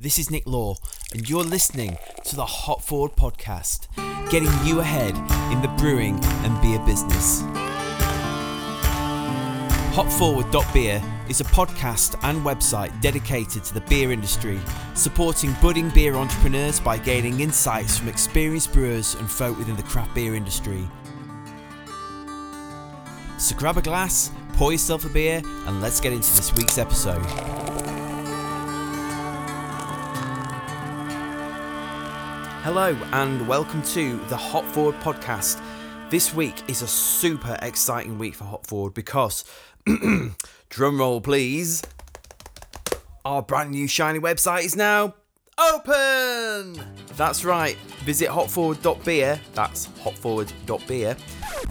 This is Nick Law, and you're listening to the Hop Forward podcast, getting you ahead in the brewing and beer business. Hopforward.beer is a podcast and website dedicated to the beer industry, supporting budding beer entrepreneurs by gaining insights from experienced brewers and folk within the craft beer industry. So grab a glass, pour yourself a beer, and let's get into this week's episode. Hello, and welcome to the Hop Forward podcast. This week is a super exciting week for Hop Forward because, drum roll please, our brand new shiny website is now open! That's right, visit hopforward.beer, that's hopforward.beer,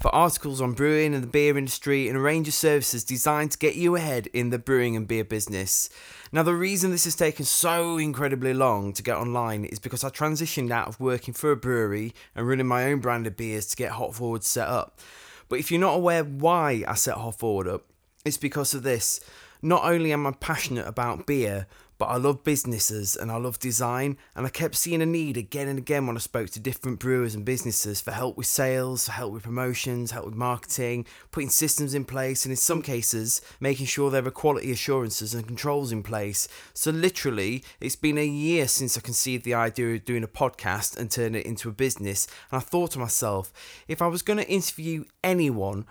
for articles on brewing and the beer industry and a range of services designed to get you ahead in the brewing and beer business. Now, the reason this has taken so incredibly long to get online is because I transitioned out of working for a brewery and running my own brand of beers to get Hop Forward set up. But if you're not aware why I set Hop Forward up, it's because of this. Not only am I passionate about beer, but I love businesses and I love design, and I kept seeing a need again and again when I spoke to different brewers and businesses for help with sales, for help with promotions, help with marketing, putting systems in place, and in some cases, making sure there are quality assurances and controls in place. So, literally, it's been a year since I conceived the idea of doing a podcast and turning it into a business, and I thought to myself, if I was going to interview anyone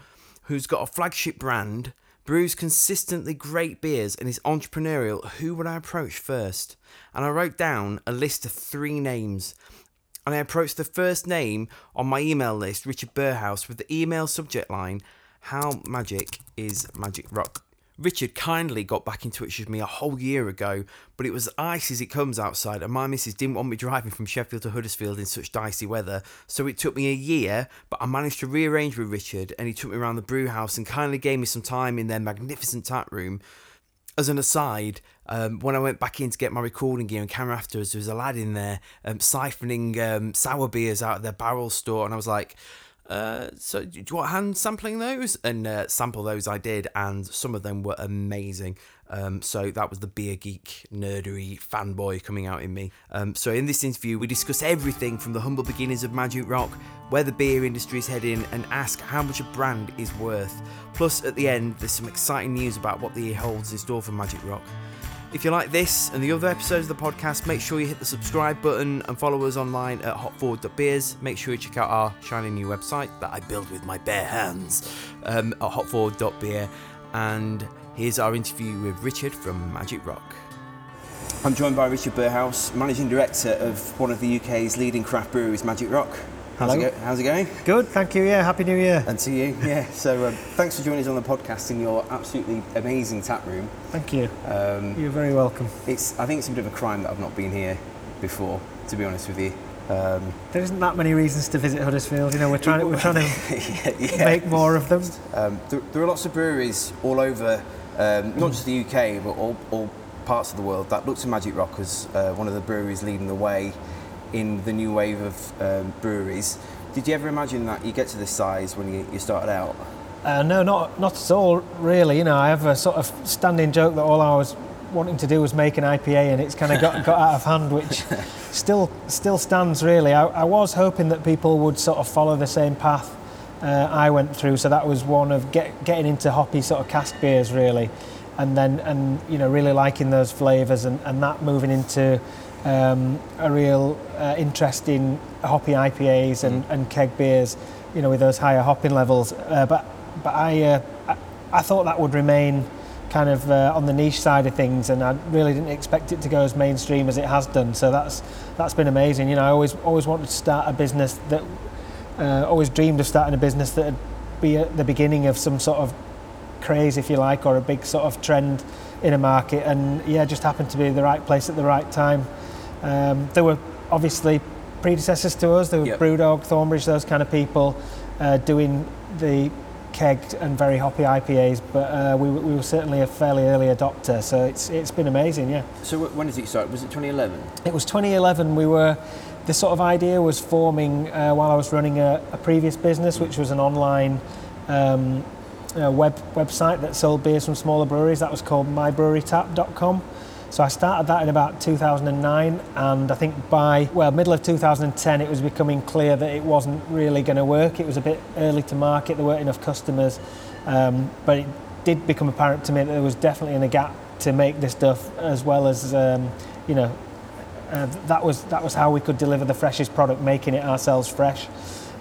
who's got a flagship brand, brews consistently great beers and is entrepreneurial, who would I approach first? And I wrote down a list of three names. And I approached the first name on my email list, Richard Burhouse, with the email subject line How Magic is Magic Rock. Richard kindly got back in touch with me a whole year ago, but it was ice as it comes outside, and my missus didn't want me driving from Sheffield to Huddersfield in such dicey weather, so it took me a year, but I managed to rearrange with Richard, and he took me around the brew house and kindly gave me some time in their magnificent tap room. As an aside, um, when I went back in to get my recording gear and camera afterwards, there was a lad in there um, siphoning um, sour beers out of their barrel store, and I was like, uh, so do you want hand sampling those? And uh, sample those I did, and some of them were amazing. Um, so that was the beer geek nerdery fanboy coming out in me. Um, so in this interview, we discuss everything from the humble beginnings of Magic Rock, where the beer industry is heading, and ask how much a brand is worth. Plus, at the end, there's some exciting news about what the year holds in store for Magic Rock. If you like this and the other episodes of the podcast, make sure you hit the subscribe button and follow us online at hopforward.beers. Make sure you check out our shiny new website that I built with my bare hands um, at hopforward.beer. And here's our interview with Richard from Magic Rock. I'm joined by Richard Burhouse, Managing Director of one of the UK's leading craft breweries, Magic Rock. How's, it, go- how's it going? Good, thank you. Yeah, happy New Year. And to you, yeah. So um, thanks for joining us on the podcast in your absolutely amazing tap room. Thank you. Um, You're very welcome. It's I think it's a bit of a crime that I've not been here before, to be honest with you. Um, There isn't that many reasons to visit Huddersfield. You know, we're trying to, we're trying to yeah, yeah. make more of them. Um, there, there are lots of breweries all over, um, not just the UK, but all, all parts of the world that look to Magic Rock as uh, one of the breweries leading the way in the new wave of um, breweries. Did you ever imagine that you get to this size when you, you started out? Uh, no, not not at all. Really, you know, I have a sort of standing joke that all I was wanting to do was make an IPA, and it's kind of got got out of hand, which still still stands. Really, I, I was hoping that people would sort of follow the same path uh, I went through. So that was one of get, getting into hoppy sort of cask beers, really, and then and you know really liking those flavours, and, and that moving into um, a real uh, interest in hoppy IPAs and, and keg beers, you know, with those higher hopping levels. Uh, but but I, uh, I I thought that would remain kind of uh, on the niche side of things, and I really didn't expect it to go as mainstream as it has done. So that's that's been amazing. You know, I always always wanted to start a business that uh, always dreamed of starting a business that would be at the beginning of some sort of craze, if you like, or a big sort of trend in a market. And yeah, just happened to be the right place at the right time. Um, there were obviously predecessors to us. There were Yep. Brewdog, Thornbridge, those kind of people uh, doing the kegged and very hoppy IPAs. But uh, we, were- we were certainly a fairly early adopter. So it's it's been amazing. Yeah. So wh- when did it start? Was it 2011? It was 2011. We were. The sort of idea was forming uh, while I was running a, a previous business, which was an online um, uh, web website that sold beers from smaller breweries. That was called mybrewerytap.com. So I started that in about 2009, and I think by well middle of 2010, it was becoming clear that it wasn't really going to work. It was a bit early to market. There weren't enough customers, um, but it did become apparent to me that there was definitely a gap to make this stuff as well as um, you know uh, that was that was how we could deliver the freshest product, making it ourselves fresh.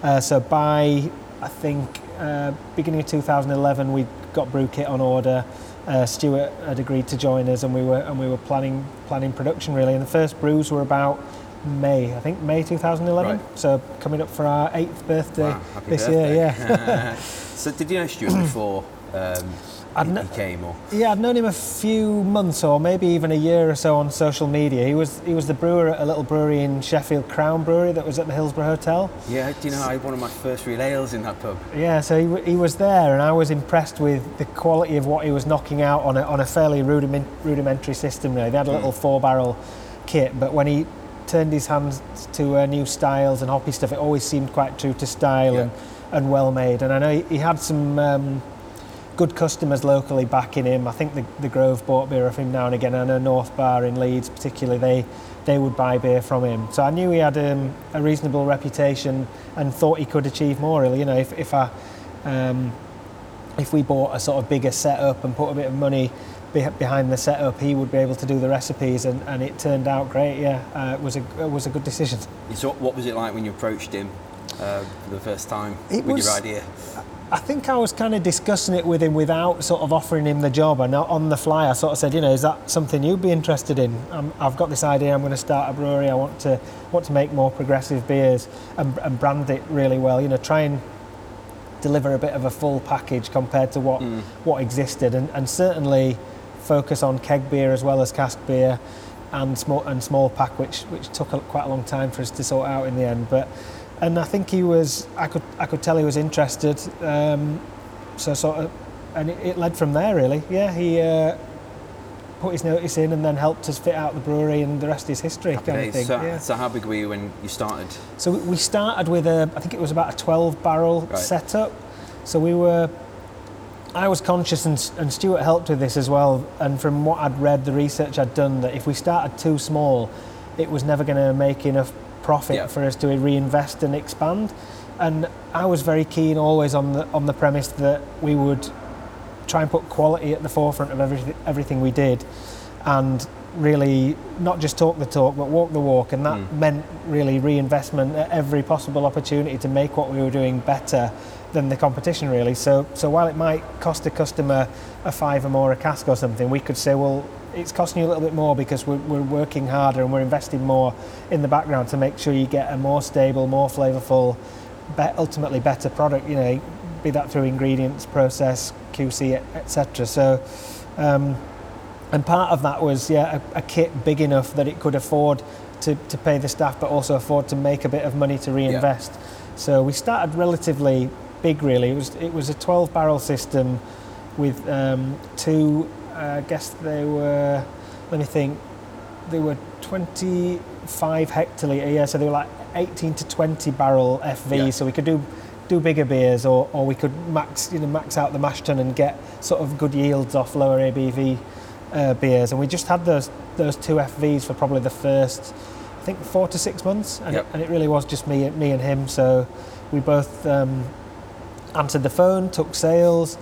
Uh, so by I think uh, beginning of 2011, we got brew kit on order. Uh, Stuart had agreed to join us, and we were and we were planning planning production really. And the first brews were about May, I think May 2011. Right. So coming up for our eighth birthday Wow, this birthday. year. Yeah. so did you know Stuart before um, I'd he, kn- he came? Or Yeah, I'd known him a few months or maybe even a year or so on social media. He was he was the brewer at a little brewery in Sheffield, Crown Brewery, that was at the Hillsborough Hotel. yeah, do you know I had one of my first real ales in that pub? Yeah, so he, w- he was there, and I was impressed with the quality of what he was knocking out on a, on a fairly rudiment, rudimentary system. Really, they had a little four barrel kit, but when he turned his hands to uh, new styles and hoppy stuff, it always seemed quite true to style Yeah. and, and well made. And I know he, he had some. Um, Good customers locally backing him. I think the, the Grove bought beer off him now and again. I know North Bar in Leeds, particularly, they they would buy beer from him. So I knew he had um, a reasonable reputation and thought he could achieve more. Really, you know, if, if I um, if we bought a sort of bigger setup and put a bit of money be- behind the setup, he would be able to do the recipes, and, and it turned out great. Yeah, uh, it was a it was a good decision. So what was it like when you approached him uh, for the first time It with was- your idea? I think I was kind of discussing it with him without sort of offering him the job, and on the fly, I sort of said, you know, is that something you'd be interested in? Um, I've got this idea. I'm going to start a brewery. I want to want to make more progressive beers and, and brand it really well. You know, try and deliver a bit of a full package compared to what what existed, and, and certainly focus on keg beer as well as cask beer and small and small pack, which which took a, quite a long time for us to sort out in the end. But and I think he was. I could I could tell he was interested. Um, so sort of, and it, it led from there really. Yeah, he. Uh, Put his notice in and then helped us fit out the brewery, and the rest is history, Happy kind of days. thing. So, yeah. so how big were you when you started? So we- we started with a, I think it was about a 12 barrel Right. setup. So we were, I was conscious, and, and Stuart helped with this as well. And from what I'd read, the research I'd done, that if we started too small, it was never going to make enough profit Yeah. for us to reinvest and expand. And I was very keen always on the on the premise that we would try and put quality at the forefront of everything, everything we did and really not just talk the talk but walk the walk and that hmm. meant really reinvestment at every possible opportunity to make what we were doing better than the competition really so so while it might cost a customer a five or more a cask or something we could say well it's costing you a little bit more because we're, we're working harder and we're investing more in the background to make sure you get a more stable more flavorful be- ultimately better product you know be that through ingredients process qc etc so um, and part of that was yeah a, a kit big enough that it could afford to, to pay the staff but also afford to make a bit of money to reinvest. So we started relatively big really. It was it was a 12 barrel system with um, two I guess they were let me think they were 25 hectolitre yeah so they were like 18 to 20 barrel FV Yeah. so we could do do bigger beers or, or we could max you know max out the mash tun and get sort of good yields off lower ABV uh, beers and we just had those those two FVs for probably the first I think four to six months and, Yep. it, and it really was just me me and him so we both um, answered the phone took sales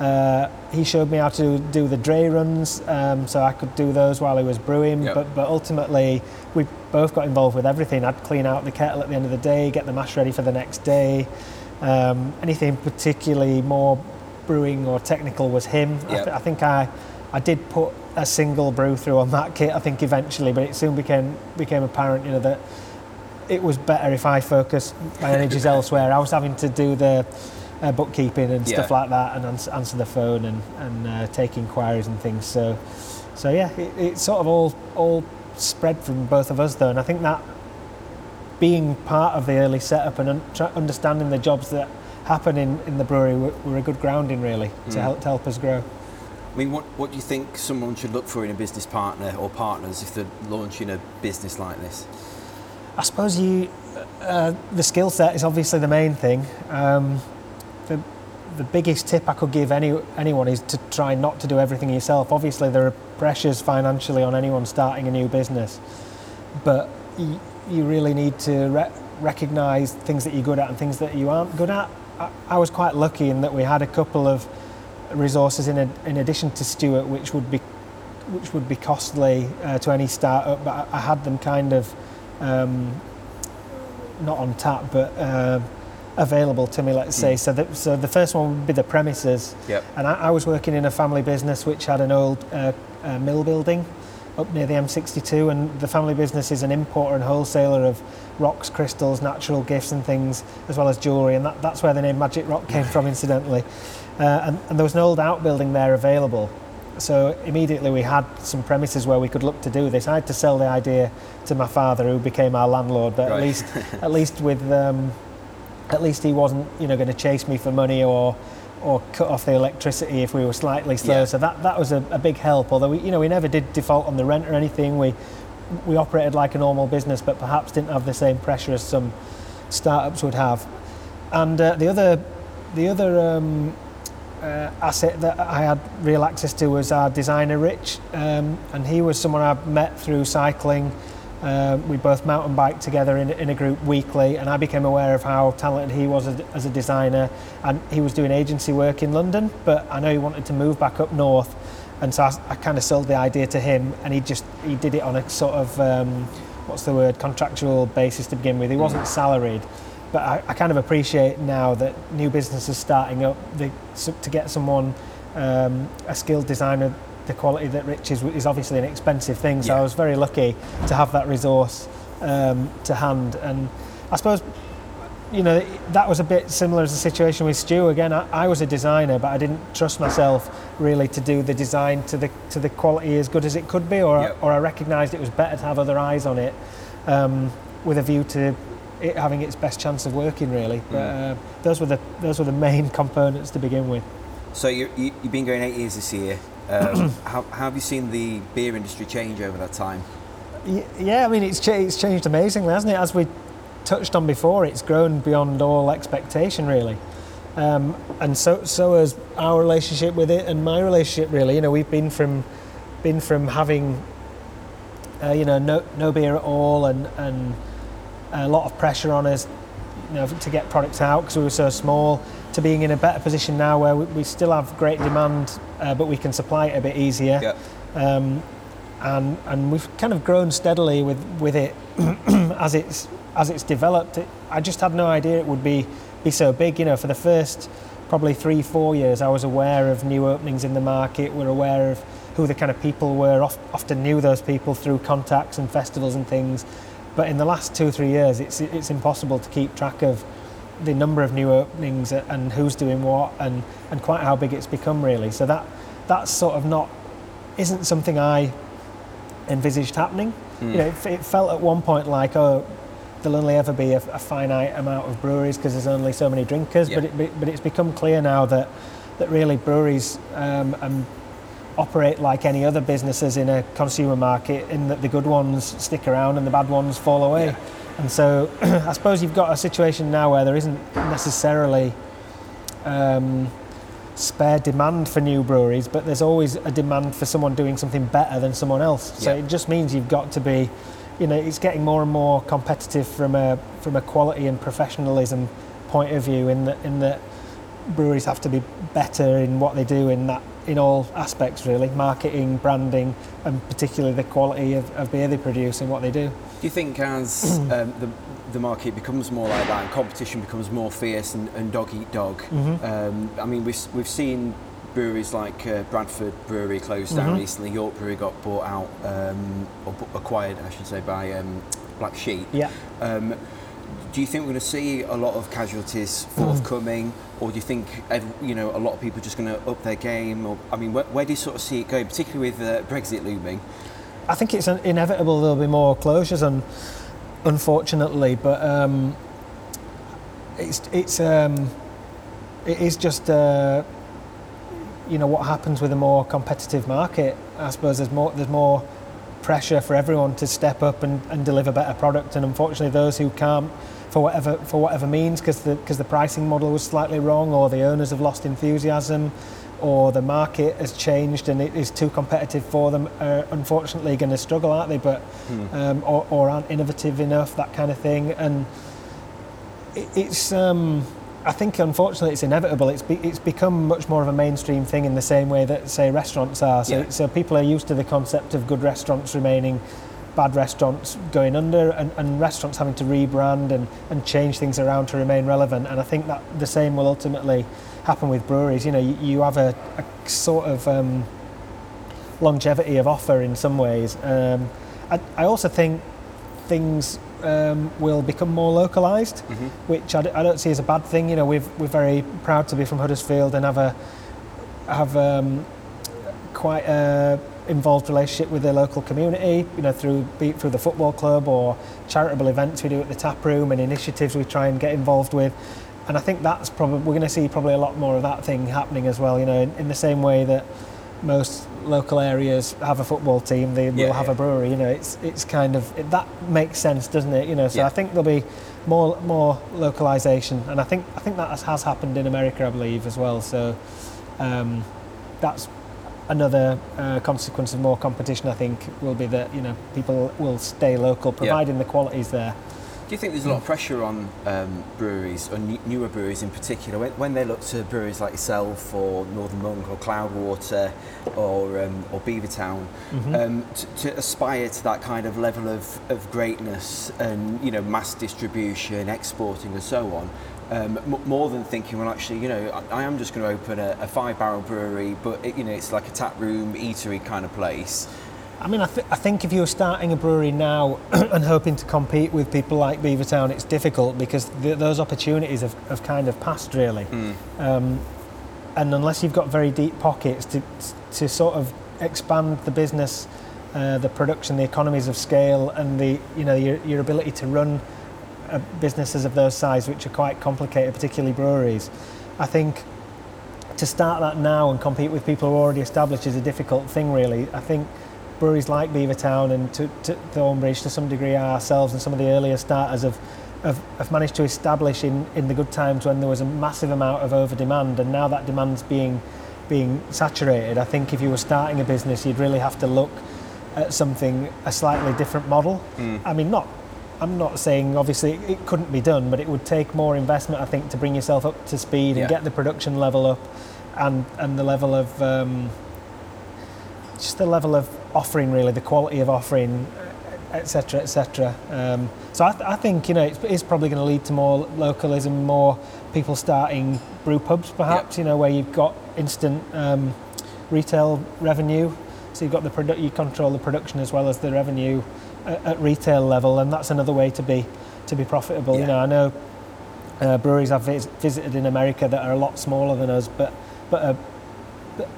uh, he showed me how to do the dray runs, um, so I could do those while he was brewing. Yep. But, but ultimately, we both got involved with everything. I'd clean out the kettle at the end of the day, get the mash ready for the next day. Um, anything particularly more brewing or technical was him. I, th- I think I, I did put a single brew through on that kit. I think eventually, but it soon became became apparent, you know, that it was better if I focused my energies elsewhere. I was having to do the uh, bookkeeping and stuff Yeah. like that, and ans- answer the phone and and uh, take inquiries and things. So, so yeah, it, it sort of all all spread from both of us though, and I think that being part of the early setup and un- understanding the jobs that happen in, in the brewery were, were a good grounding really to Mm. help to help us grow. I mean, what, what do you think someone should look for in a business partner or partners if they're launching a business like this? I suppose you, uh, the skill set is obviously the main thing. Um, the, biggest tip I could give any anyone is to try not to do everything yourself. Obviously, there are pressures financially on anyone starting a new business, but you, you really need to re- recognise things that you're good at and things that you aren't good at. I, I was quite lucky in that we had a couple of resources in, a, in addition to Stuart, which would be which would be costly uh, to any startup, but I, I had them kind of um, not on tap, but uh, available to me, let's say. Mm. So, the, so the first one would be the premises. Yep. And I, I was working in a family business which had an old uh, uh, mill building up near the M62, and the family business is an importer and wholesaler of rocks, crystals, natural gifts, and things, as well as jewellery, and that, that's where the name Magic Rock came from, incidentally. Uh, and, and there was an old outbuilding there available. So immediately we had some premises where we could look to do this. I had to sell the idea to my father, who became our landlord. But right. at least, at least with, um, at least he wasn't, you know, going to chase me for money or, or cut off the electricity if we were slightly slow. Yeah. So that, that was a, a, big help. Although we, you know, we never did default on the rent or anything. We, we operated like a normal business, but perhaps didn't have the same pressure as some startups would have. And uh, the other, the other. Um, uh, asset that I had real access to was our designer Rich, um, and he was someone I met through cycling. Uh, we both mountain bike together in, in, a group weekly, and I became aware of how talented he was as, as a designer. And he was doing agency work in London, but I know he wanted to move back up north, and so I, I kind of sold the idea to him, and he just he did it on a sort of um, what's the word contractual basis to begin with. He wasn't salaried but I, I, kind of appreciate now that new businesses starting up they, to get someone um, a skilled designer the quality that Rich is is obviously an expensive thing so yeah. I was very lucky to have that resource um, to hand and I suppose you know that was a bit similar as the situation with Stu again I, I, was a designer but I didn't trust myself really to do the design to the to the quality as good as it could be or, yep. or I recognized it was better to have other eyes on it um, with a view to it having its best chance of working really. But mm. uh, those were the those were the main components to begin with. So you, you, have been going eight years this year. Um, how, how, have you seen the beer industry change over that time? Yeah, I mean it's it's changed amazingly, hasn't it? As we touched on before, it's grown beyond all expectation really. Um, and so so has our relationship with it and my relationship really. You know, we've been from been from having uh, you know no no beer at all and and a lot of pressure on us you know, to get products out because we were so small to being in a better position now where we, still have great demand uh, but we can supply it a bit easier. Yeah. um, and and we've kind of grown steadily with with it as it's as it's developed. It, I just had no idea it would be be so big. You know for the first probably three four years I was aware of new openings in the market we're aware of who the kind of people were often knew those people through contacts and festivals and things but in the last two or three years, it's, it's impossible to keep track of the number of new openings and who's doing what and, and quite how big it's become really. So that that's sort of not isn't something I envisaged happening. Mm. You know, it, it, felt at one point like oh, there'll only ever be a, a finite amount of breweries because there's only so many drinkers. Yeah. But it, but it's become clear now that that really breweries um, and operate like any other businesses in a consumer market in that the good ones stick around and the bad ones fall away. Yeah. And so I suppose you've got a situation now where there isn't necessarily um, spare demand for new breweries, but there's always a demand for someone doing something better than someone else. So yeah. it just means you've got to be, you know, it's getting more and more competitive from a from a quality and professionalism point of view. In that in that breweries have to be better in what they do in that in all aspects really. Marketing branding and particularly the quality of, of beer they produce and what they do. Do you think as um, the, the market becomes more like that and competition becomes more fierce and, and dog eat dog mm-hmm. um, I mean we've, we've seen breweries like uh, Bradford Brewery closed down mm-hmm. recently. York Brewery got bought out um, or b- acquired I should say by um, Black Sheep. Yeah. Um, do you think we're going to see a lot of casualties forthcoming, mm. or do you think every, you know a lot of people are just going to up their game? Or I mean, where, where, do you sort of see it going, particularly with uh, Brexit looming? I think it's inevitable there'll be more closures, and unfortunately, but um, it's it's um, it is just uh, you know what happens with a more competitive market. I suppose there's more there's more pressure for everyone to step up and, and deliver better product. And unfortunately, those who can't, for whatever for whatever means, because the because the pricing model was slightly wrong, or the owners have lost enthusiasm, or the market has changed and it is too competitive for them, are unfortunately going to struggle, aren't they? But Hmm. um, or, or aren't innovative enough, that kind of thing. And it, it's. Um, I think unfortunately it's inevitable. It's be, it's become much more of a mainstream thing in the same way that say restaurants are. So, Yeah. so people are used to the concept of good restaurants remaining, bad restaurants going under, and, and restaurants having to rebrand and, and change things around to remain relevant. And I think that the same will ultimately happen with breweries. You know, you, you have a, a sort of um, longevity of offer in some ways. Um, I, I also think things um, will become more localized, which I, d- I don't see as a bad thing. You know, we've, we're very proud to be from Huddersfield and have a have um, quite a involved relationship with the local community. You know, through be it through the football club or charitable events we do at the tap room and initiatives we try and get involved with. And I think that's probably we're going to see probably a lot more of that thing happening as well. You know, in, in the same way that most local areas have a football team, they will have yeah. a brewery. You know, it's it's kind of it, that makes sense, doesn't it? You know, so Yeah. I think there'll be more more localization, and I think I think that has, has happened in America, I believe, as well. So um, that's another uh, consequence of more competition. I think will be that you know people will stay local, providing the quality's there. Do you think there's a lot of pressure on um, breweries, or n- newer breweries in particular, when, when they look to breweries like yourself, or Northern Monk, or Cloudwater, or um, or Beavertown, um, to, to aspire to that kind of level of, of greatness and you know mass distribution, exporting, and so on? Um, m- more than thinking, well, actually, you know, I, I am just going to open a, a five-barrel brewery, but it, you know, it's like a tap room, eatery kind of place. I mean, I, th- I think if you're starting a brewery now and hoping to compete with people like Beavertown, it's difficult because th- those opportunities have, have kind of passed really. Um, and unless you've got very deep pockets to, to sort of expand the business, uh, the production, the economies of scale, and the you know your, your ability to run Uh, businesses of those size, which are quite complicated, particularly breweries, I think to start that now and compete with people who are already established is a difficult thing, really. I think breweries like Beavertown and to, to Thornbridge, to some degree, ourselves and some of the earlier starters have, have, have managed to establish in, in the good times when there was a massive amount of over demand, and now that demand's being being saturated. I think if you were starting a business, you'd really have to look at something a slightly different model. Hmm. I mean, not. I'm not saying obviously it couldn't be done, but it would take more investment, I think, to bring yourself up to speed and Yeah. get the production level up, and and the level of um, just the level of offering, really, the quality of offering, etc., etc. Um, so I, th- I think you know it's, it's probably going to lead to more localism, more people starting brew pubs, perhaps. You know where you've got instant um, retail revenue, so you've got the produ- you control the production as well as the revenue at, at retail level, and that's another way to be to be profitable. Yeah. You know, I know uh, breweries I've vis- visited in America that are a lot smaller than us, but but are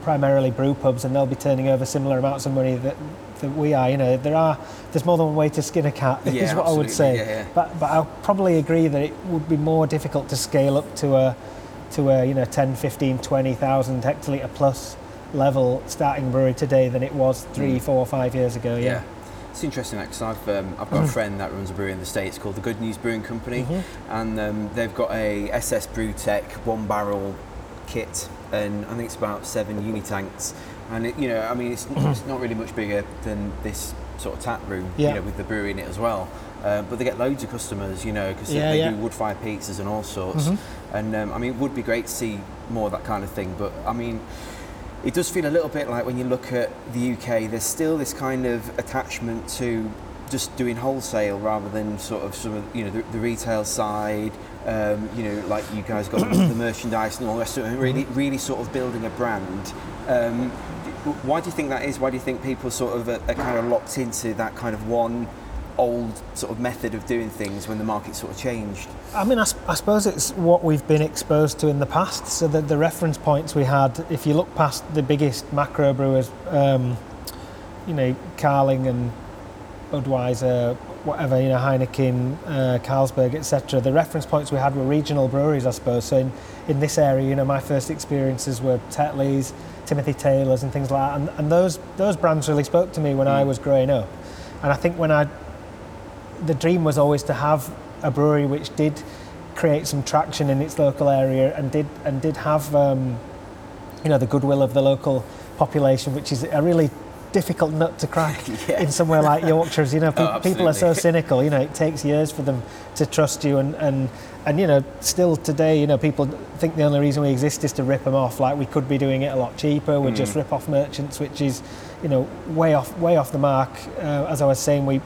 primarily brew pubs, and they'll be turning over similar amounts of money that, that we are. You know, there are there's more than one way to skin a cat. Yeah, is what I would say. Yeah, yeah. But but I'll probably agree that it would be more difficult to scale up to a to a you know 10, 15, 20,000 hectoliter plus level starting brewery today than it was three, Mm. four, five years ago. Yeah. It's interesting because I've um, I've got a friend that runs a brewery in the states called the Good News Brewing Company, and um, they've got a SS Brew Tech one barrel kit, and I think it's about seven uni tanks, and it, you know I mean it's, it's not really much bigger than this sort of tap room, Yeah. you know, with the brewery in it as well. Uh, but they get loads of customers, you know, because Yeah, they yeah. do wood fired pizzas and all sorts. And um, I mean, it would be great to see more of that kind of thing. But I mean, it does feel a little bit like when you look at the UK, there's still this kind of attachment to just doing wholesale rather than sort of some of you know the, the retail side. Um, you know, like you guys got the merchandise and all the rest of really, really sort of building a brand. Um, why do you think that is? Why do you think people sort of are, are kind of locked into that kind of one old sort of method of doing things when the market sort of changed? I mean, I suppose it's what we've been exposed to in the past. So the, the reference points we had, if you look past the biggest macro brewers, um, you know, Carling and Budweiser, whatever, you know, Heineken, uh, Carlsberg, etc. The reference points we had were regional breweries, I suppose. So in, in this area, you know, my first experiences were Tetley's, Timothy Taylors and things like that. And, and those those brands really spoke to me when I was growing up. And I think when I, the dream was always to have a brewery which did create some traction in its local area and did and did have, um, you know, the goodwill of the local population, which is a really difficult nut to crack Yeah. in somewhere like Yorkshire. You know, pe- Oh, people are so cynical. You know, it takes years for them to trust you, and and and you know, still today, you know, people think the only reason we exist is to rip them off. Like we could be doing it a lot cheaper. We just rip off merchants, which is, you know, way off way off the mark. Uh, as I was saying, we.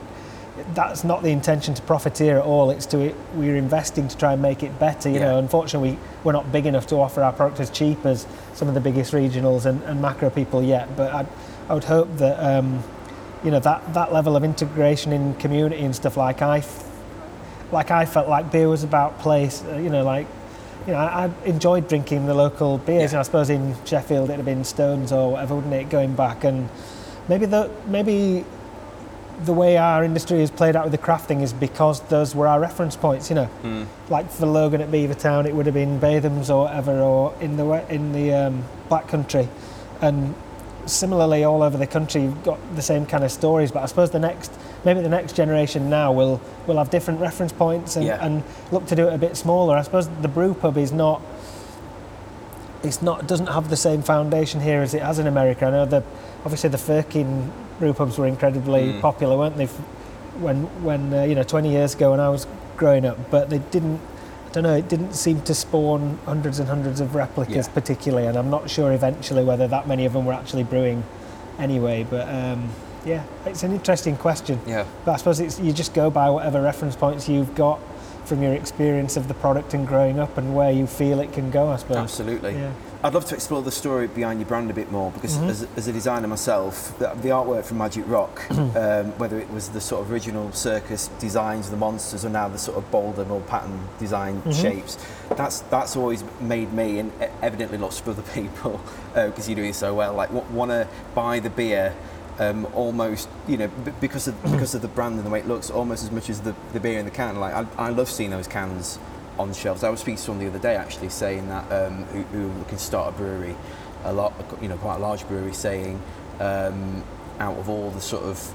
That's not the intention to profiteer at all. It's to we're investing to try and make it better. You Yeah. know, unfortunately, we, we're not big enough to offer our product as cheap as some of the biggest regionals and, and macro people yet. But I, I would hope that um, you know that, that level of integration in community and stuff like I, f- like I felt like beer was about place. uh, You know, like you know, I, I enjoyed drinking the local beers. Yeah. And I suppose in Sheffield it'd have been Stones or whatever, wouldn't it? Going back and maybe the maybe the way our industry has played out with the crafting is because those were our reference points. You know, like for Logan at Beavertown, it would have been Bathams or whatever, or in the in the um, Black Country, and similarly all over the country, you've got the same kind of stories. But I suppose the next, maybe the next generation now will will have different reference points and, Yeah. and look to do it a bit smaller. I suppose the brew pub is not. It's not doesn't have the same foundation here as it has in America. I know that obviously the Firkin brew pubs were incredibly Mm. popular, weren't they? When when uh, you know 20 years ago when I was growing up, but they didn't. I don't know. It didn't seem to spawn hundreds and hundreds of replicas Yeah. particularly, and I'm not sure eventually whether that many of them were actually brewing anyway. But um, yeah, it's an interesting question. Yeah. But I suppose it's, you just go by whatever reference points you've got from your experience of the product and growing up and where you feel it can go. I suppose. Absolutely. Yeah. I'd love to explore the story behind your brand a bit more because Mhm. as, as a designer myself, the, the artwork from Magic Rock, um, whether it was the sort of original circus designs, of the monsters, or now the sort of bolder, more pattern design Mhm. shapes, that's that's always made me and evidently lots of other people because you're doing so well. Like want to buy the beer. Um, almost, you know, b- because of because of the brand and the way it looks, almost as much as the, the beer in the can. Like I, I love seeing those cans on shelves. I was speaking to someone the other day actually saying that um, who, who start a brewery, a lot, you know, quite a large brewery, saying um, out of all the sort of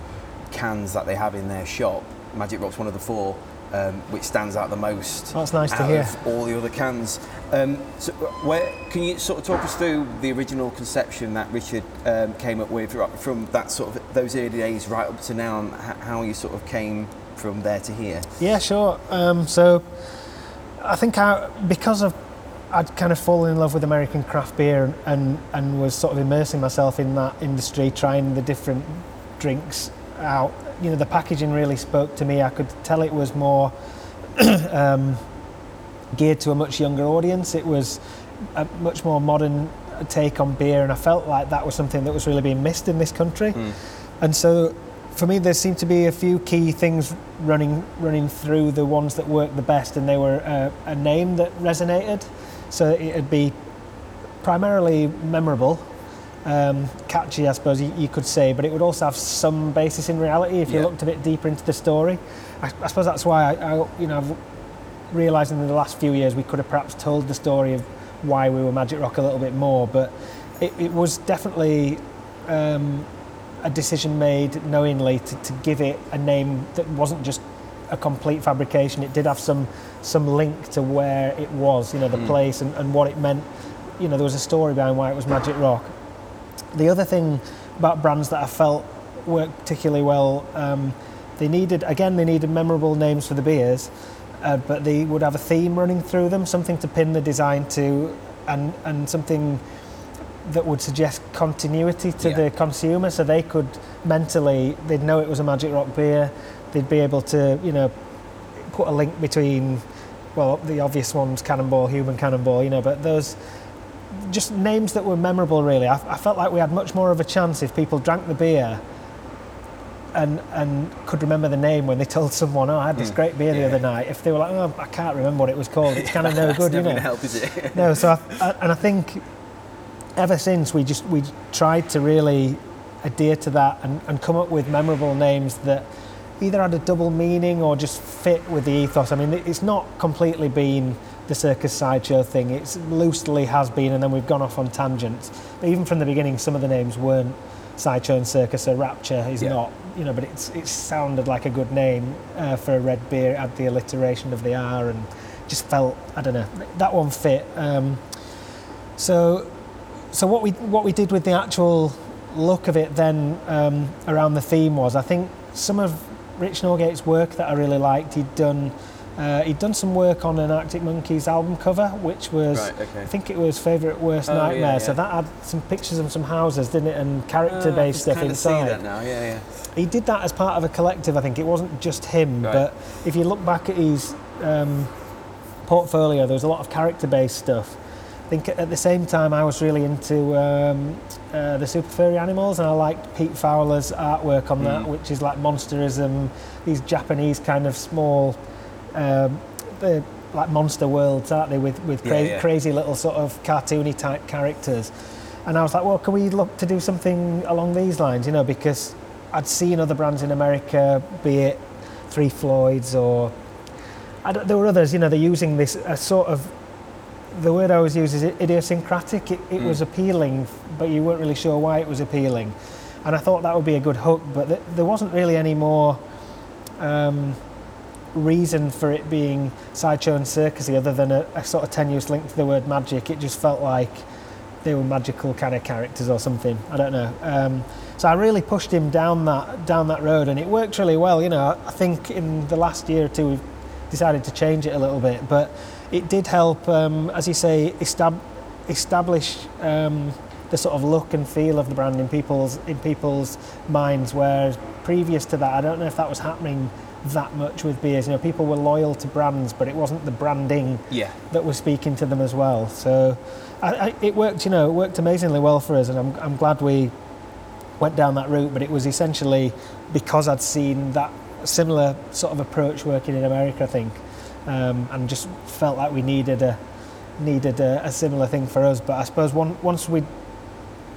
cans that they have in their shop, Magic Rock's one of the four um, which stands out the most. That's nice to hear. Of all the other cans. Um, so, where can you sort of talk us through the original conception that Richard um, came up with from that sort of those early days right up to now, and how you sort of came from there to here? Yeah, sure. Um, so I think I, because of I'd kind of fallen in love with American craft beer and, and was sort of immersing myself in that industry, trying the different drinks out. You know, the packaging really spoke to me. I could tell it was more um, geared to a much younger audience. It was a much more modern take on beer, and I felt like that was something that was really being missed in this country. And so, for me, there seemed to be a few key things running running through the ones that worked the best, and they were uh, a name that resonated. So it'd be primarily memorable, um, catchy, I suppose you, you could say, but it would also have some basis in reality if you Yeah. looked a bit deeper into the story. I, I suppose that's why I, I you know, I've realised in the last few years we could have perhaps told the story of why we were Magic Rock a little bit more, but it, it was definitely um, a decision made knowingly to, to give it a name that wasn't just a complete fabrication. It did have some some link to where it was, you know, the place and, and what it meant. You know, there was a story behind why it was Magic Rock. The other thing about brands that I felt worked particularly well, um, they needed again they needed memorable names for the beers, uh, but they would have a theme running through them, something to pin the design to, and and something that would suggest continuity to Yeah. the consumer, so they could mentally they'd know it was a Magic Rock beer, they'd be able to you know put a link between well the obvious ones Cannonball, Human Cannonball, you know, but those just names that were memorable really. I, I felt like we had much more of a chance if people drank the beer and and could remember the name when they told someone, "Oh, I had this Mm. great beer the other night." If they were like, "Oh, I can't remember what it was called," it's kind of no good, you know. help, is it? No, so I, I, and I think ever since we just we tried to really adhere to that and, and come up with memorable names that either had a double meaning or just fit with the ethos. I mean, it's not completely been the circus sideshow thing. It's loosely has been, and then we've gone off on tangents. But even from the beginning, some of the names weren't sideshow and circus. So Rapture is Yeah. not, you know, but it's it sounded like a good name uh, for a red beer. It had the alliteration of the R and just felt, I don't know, that one fit. Um, so, so what we what we did with the actual look of it then um, around the theme was, I think some of Rich Norgate's work that I really liked. He'd done uh, he'd done some work on an Arctic Monkeys album cover, which was Right, okay. I think it was Favorite Worst Oh, yeah, Nightmare. So that had some pictures of some houses, didn't it, and character based can stuff inside. See that now, yeah, yeah. He did that as part of a collective. I think it wasn't just him, Right. but if you look back at his um, portfolio, there was a lot of character-based stuff. I think at the same time, I was really into um, uh, the super furry animals, and I liked Pete Fowler's artwork on that, Mm. which is like monsterism, these Japanese kind of small, um, the, like monster worlds, aren't they, with with Yeah, cra- yeah. crazy little sort of cartoony type characters. And I was like, well, can we look to do something along these lines, you know, because I'd seen other brands in America, be it Three Floyds or there were others, you know, they're using this a sort of the word I always use is idiosyncratic. It, it Mm. was appealing, but you weren't really sure why it was appealing. And I thought that would be a good hook, but th- there wasn't really any more um, reason for it being sideshow and circusy other than a, a sort of tenuous link to the word magic. It just felt like they were magical kind of characters or something. I don't know. Um, so I really pushed him down that down that road, and it worked really well. You know, I- think in the last year or two we've decided to change it a little bit, but it did help, um, as you say, estab- establish um, the sort of look and feel of the brand in people's in people's minds. Whereas previous to that, I don't know if that was happening that much with beers. You know, people were loyal to brands, but it wasn't the branding Yeah. that was speaking to them as well. So I, I, it worked, you know, it worked amazingly well for us, and I'm, I'm glad we went down that route. But it was essentially because I'd seen that similar sort of approach working in America, I think, um, and just felt like we needed a needed a, a similar thing for us. But I suppose one, once we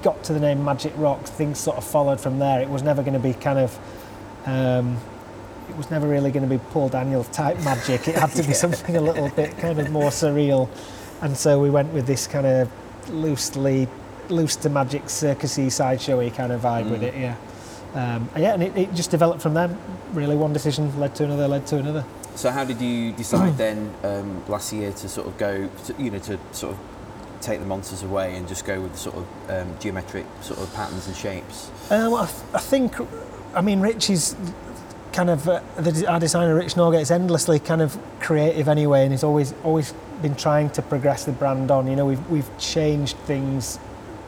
got to the name Magic Rocks, things sort of followed from there. It was never going to be kind of um, it was never really going to be Paul Daniels type magic. It had to be Yeah. something a little bit kind of more surreal. And so we went with this kind of loosely, loose to magic circusy sideshowy kind of vibe with Mm. it. Yeah, um, yeah, and it, it just developed from them. Really, one decision led to another, led to another. So how did you decide then um, last year to sort of go, to, you know, to sort of take the monsters away and just go with the sort of um, geometric sort of patterns and shapes? Um, I, th- I think, I mean, Rich is kind of uh, the, our designer, Rich Norgate, is endlessly kind of creative anyway, and he's always always been trying to progress the brand on. You know, we've we've changed things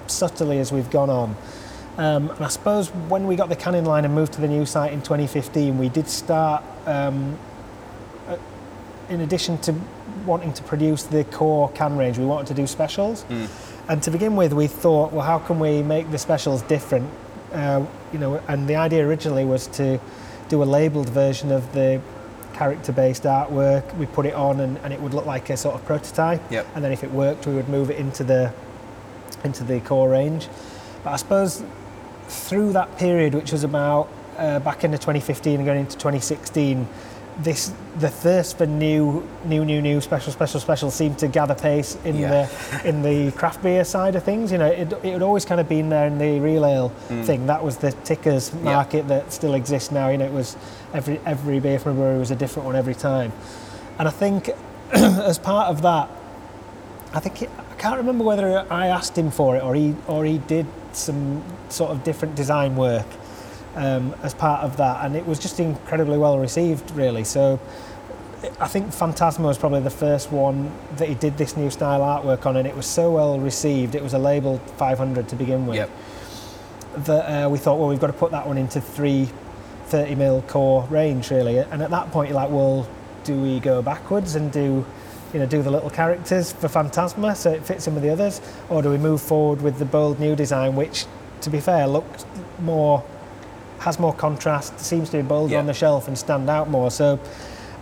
subtly as we've gone on. Um, and I suppose when we got the canning line and moved to the new site in 2015, we did start, um, uh, in addition to wanting to produce the core can range, we wanted to do specials. And to begin with, we thought, well, how can we make the specials different? Uh, you know, and the idea originally was to do a labelled version of the character-based artwork. We put it on, and, and it would look like a sort of prototype. Yep. And then if it worked, we would move it into the into the core range. But I suppose through that period, which was about uh, back into 2015 and going into 2016, this the thirst for new, new, new, new special, special, special seemed to gather pace in Yeah. the in the craft beer side of things. You know, it, it had always kind of been there in the real ale mm. thing. That was the tickers market that still exists now. You know, it was every every beer from a brewery was a different one every time, and I think as part of that, I think it, I can't remember whether I asked him for it or he or he did some sort of different design work um, as part of that, and it was just incredibly well received, really. So I think Phantasma was probably the first one that he did this new style artwork on, and it was so well received. It was a label 500 to begin with Yep. that uh, we thought, well, we've got to put that one into three 30 mil core range, really. And at that point, you're like, well, do we go backwards and do, you know, do the little characters for Phantasma so it fits in with the others, or do we move forward with the bold new design, which, to be fair, looked more, has more contrast, seems to be bolder Yeah. on the shelf and stand out more. So,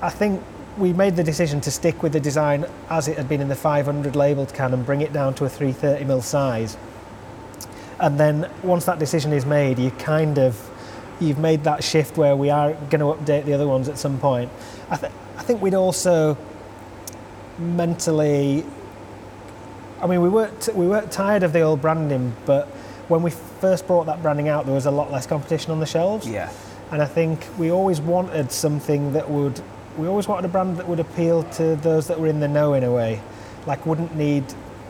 I think. We made the decision to stick with the design as it had been in the 500 labelled can and bring it down to a 330 mil size and then once that decision is made you kind of you've made that shift where we are going to update the other ones at some point. I, th- I think we'd also mentally. I mean, we weren't we weren't tired of the old branding, but when we first brought that branding out, there was a lot less competition on the shelves. Yeah. And I think we always wanted something that would. We always wanted a brand that would appeal to those that were in the know in a way, like wouldn't need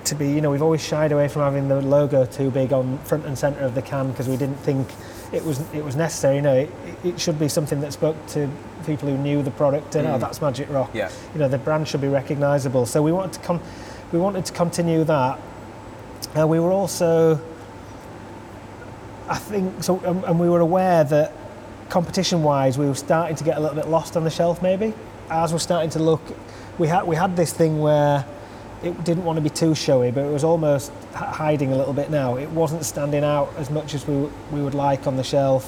to be. You know, we've always shied away from having the logo too big on front and centre of the can because we didn't think it was it was necessary. You know, it, it should be something that spoke to people who knew the product and oh, that's Magic Rock. Yeah. You know, the brand should be recognisable. So we wanted to come, we wanted to continue that. Uh, we were also, I think, so, and, and we were aware that competition-wise, we were starting to get a little bit lost on the shelf. Maybe ours was starting to look. We had we had this thing where it didn't want to be too showy, but it was almost hiding a little bit now. It wasn't standing out as much as we, we would like on the shelf.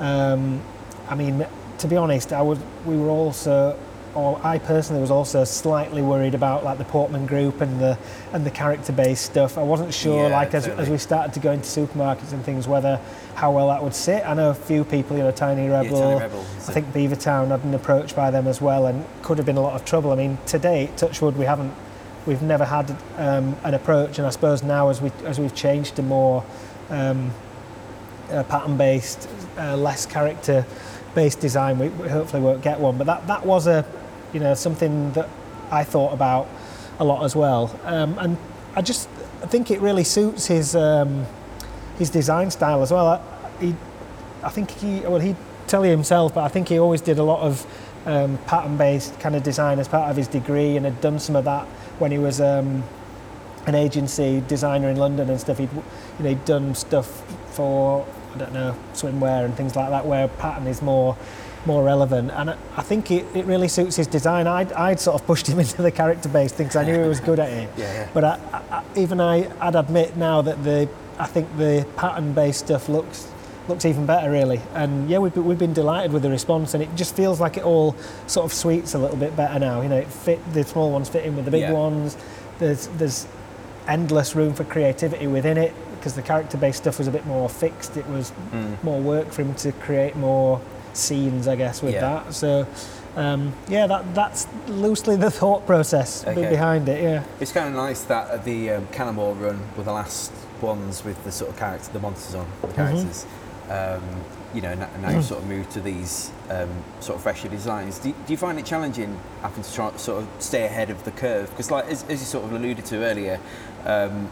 Um, I mean, to be honest, I would, we were also, or I personally was also slightly worried about like the Portman Group and the and the character-based stuff. I wasn't sure, Yeah, like as, totally. as we started to go into supermarkets and things, whether how well that would sit. I know a few people, you know, Tiny Rebel. Tiny Rebel, I think Beavertown had been approached by them as well, and could have been a lot of trouble. I mean, to date, Touchwood, we haven't, we've never had um, an approach, and I suppose now as we as we've changed to more um, uh, pattern-based, uh, less character-based design, we, we hopefully won't get one. But that that was a, you know, something that I thought about a lot as well, um, and I just I think it really suits his um, his design style as well. I, he, I think he well he tell you himself, but I think he always did a lot of um, pattern-based kind of design as part of his degree, and had done some of that when he was um, an agency designer in London and stuff. He'd you know he'd done stuff for I don't know swimwear and things like that, where pattern is more more relevant. And I, think it, it really suits his design. I'd, I'd sort of pushed him into the character-based things. I knew he was good at it. Yeah, yeah. But I, I, even I, I'd admit now that the I think the pattern-based stuff looks looks even better, really. And yeah, we've, been- we've been delighted with the response, and it just feels like it all sort of sweets a little bit better now. You know, it fit the small ones fit in with the big Yeah. ones. There's there's endless room for creativity within it because the character-based stuff was a bit more fixed. It was Mm. more work for him to create more scenes, I guess, with Yeah. that. So. Um, yeah, that, that's loosely the thought process Okay. behind it. Yeah. It's kind of nice that the um, Cannonball run were the last ones with the sort of character, the monsters on the characters. Um, you know, now, now you've sort of moved to these um, sort of fresher designs. Do, do you find it challenging having to try sort of stay ahead of the curve? Because, like as, as you sort of alluded to earlier, um,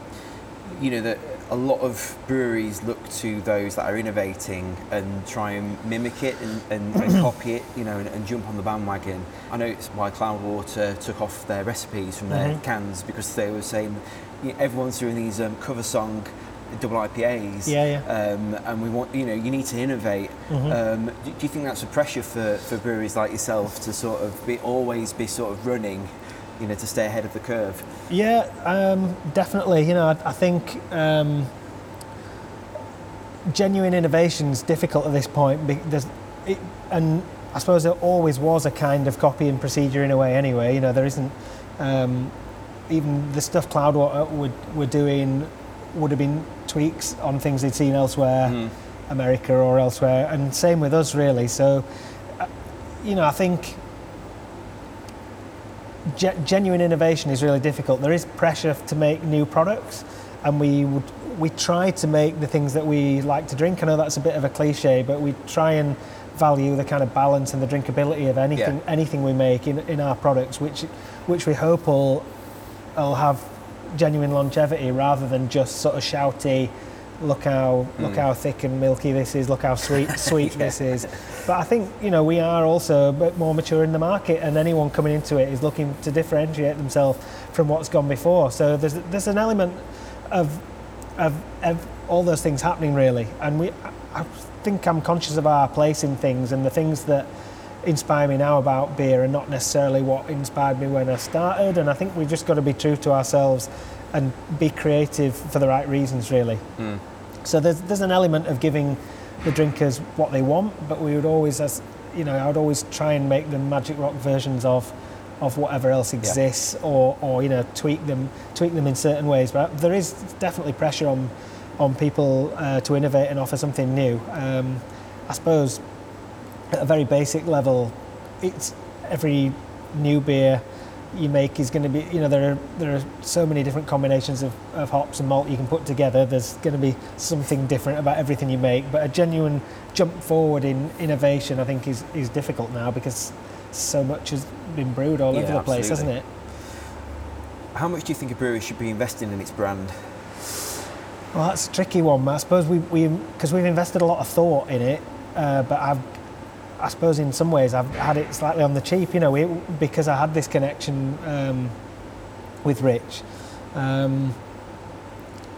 you know that a lot of breweries look to those that are innovating and try and mimic it and, and, and copy it, you know, and, and jump on the bandwagon. I know it's why Cloudwater took off their recipes from their Mhm. cans because they were saying you know, everyone's doing these um, cover song double IPAs. Yeah, yeah. Um, and we want, you know, you need to innovate. Mhm. Um, do, do you think that's a pressure for, for breweries like yourself to sort of be always be sort of running, you know, to stay ahead of the curve? Yeah, um, definitely. You know, I, I think um, genuine innovation is difficult at this point. There's, it, and I suppose there always was a kind of copy and procedure in a way. Anyway, you know, there isn't um, even the stuff Cloudwater would were doing would have been tweaks on things they'd seen elsewhere, Mm. America or elsewhere, and same with us really. So, uh, you know, I think ge- genuine innovation is really difficult. There is pressure to make new products, and we would we try to make the things that we like to drink. I know that's a bit of a cliche, but we try and value the kind of balance and the drinkability of anything Yeah. anything we make in, in our products, which which we hope will will have genuine longevity rather than just sort of shouty. Look how look Mm. how thick and milky this is. Look how sweet sweet this is. But I think you know we are also a bit more mature in the market, and anyone coming into it is looking to differentiate themselves from what's gone before. So there's there's an element of of, of all those things happening really, and we I think I'm conscious of our place in things and the things that inspire me now about beer are not necessarily what inspired me when I started, and I think we've just got to be true to ourselves and be creative for the right reasons really. Mm. So there's there's an element of giving the drinkers what they want, but we would always, as you know, I would always try and make them Magic Rock versions of of whatever else exists, or or you know tweak them tweak them in certain ways. But there is definitely pressure on on people uh, to innovate and offer something new. Um, I suppose at a very basic level, it's every new beer you make is going to be, you know, there are there are so many different combinations of, of hops and malt you can put together. There's going to be something different about everything you make, but a genuine jump forward in innovation, I think, is is difficult now because so much has been brewed all Yeah, over the place, absolutely. hasn't it? How much do you think a brewery should be investing in its brand? Well, that's a tricky one. I suppose we we because we've invested a lot of thought in it, uh, but I've I suppose in some ways I've had it slightly on the cheap. You know, because I had this connection um, with Rich. Um,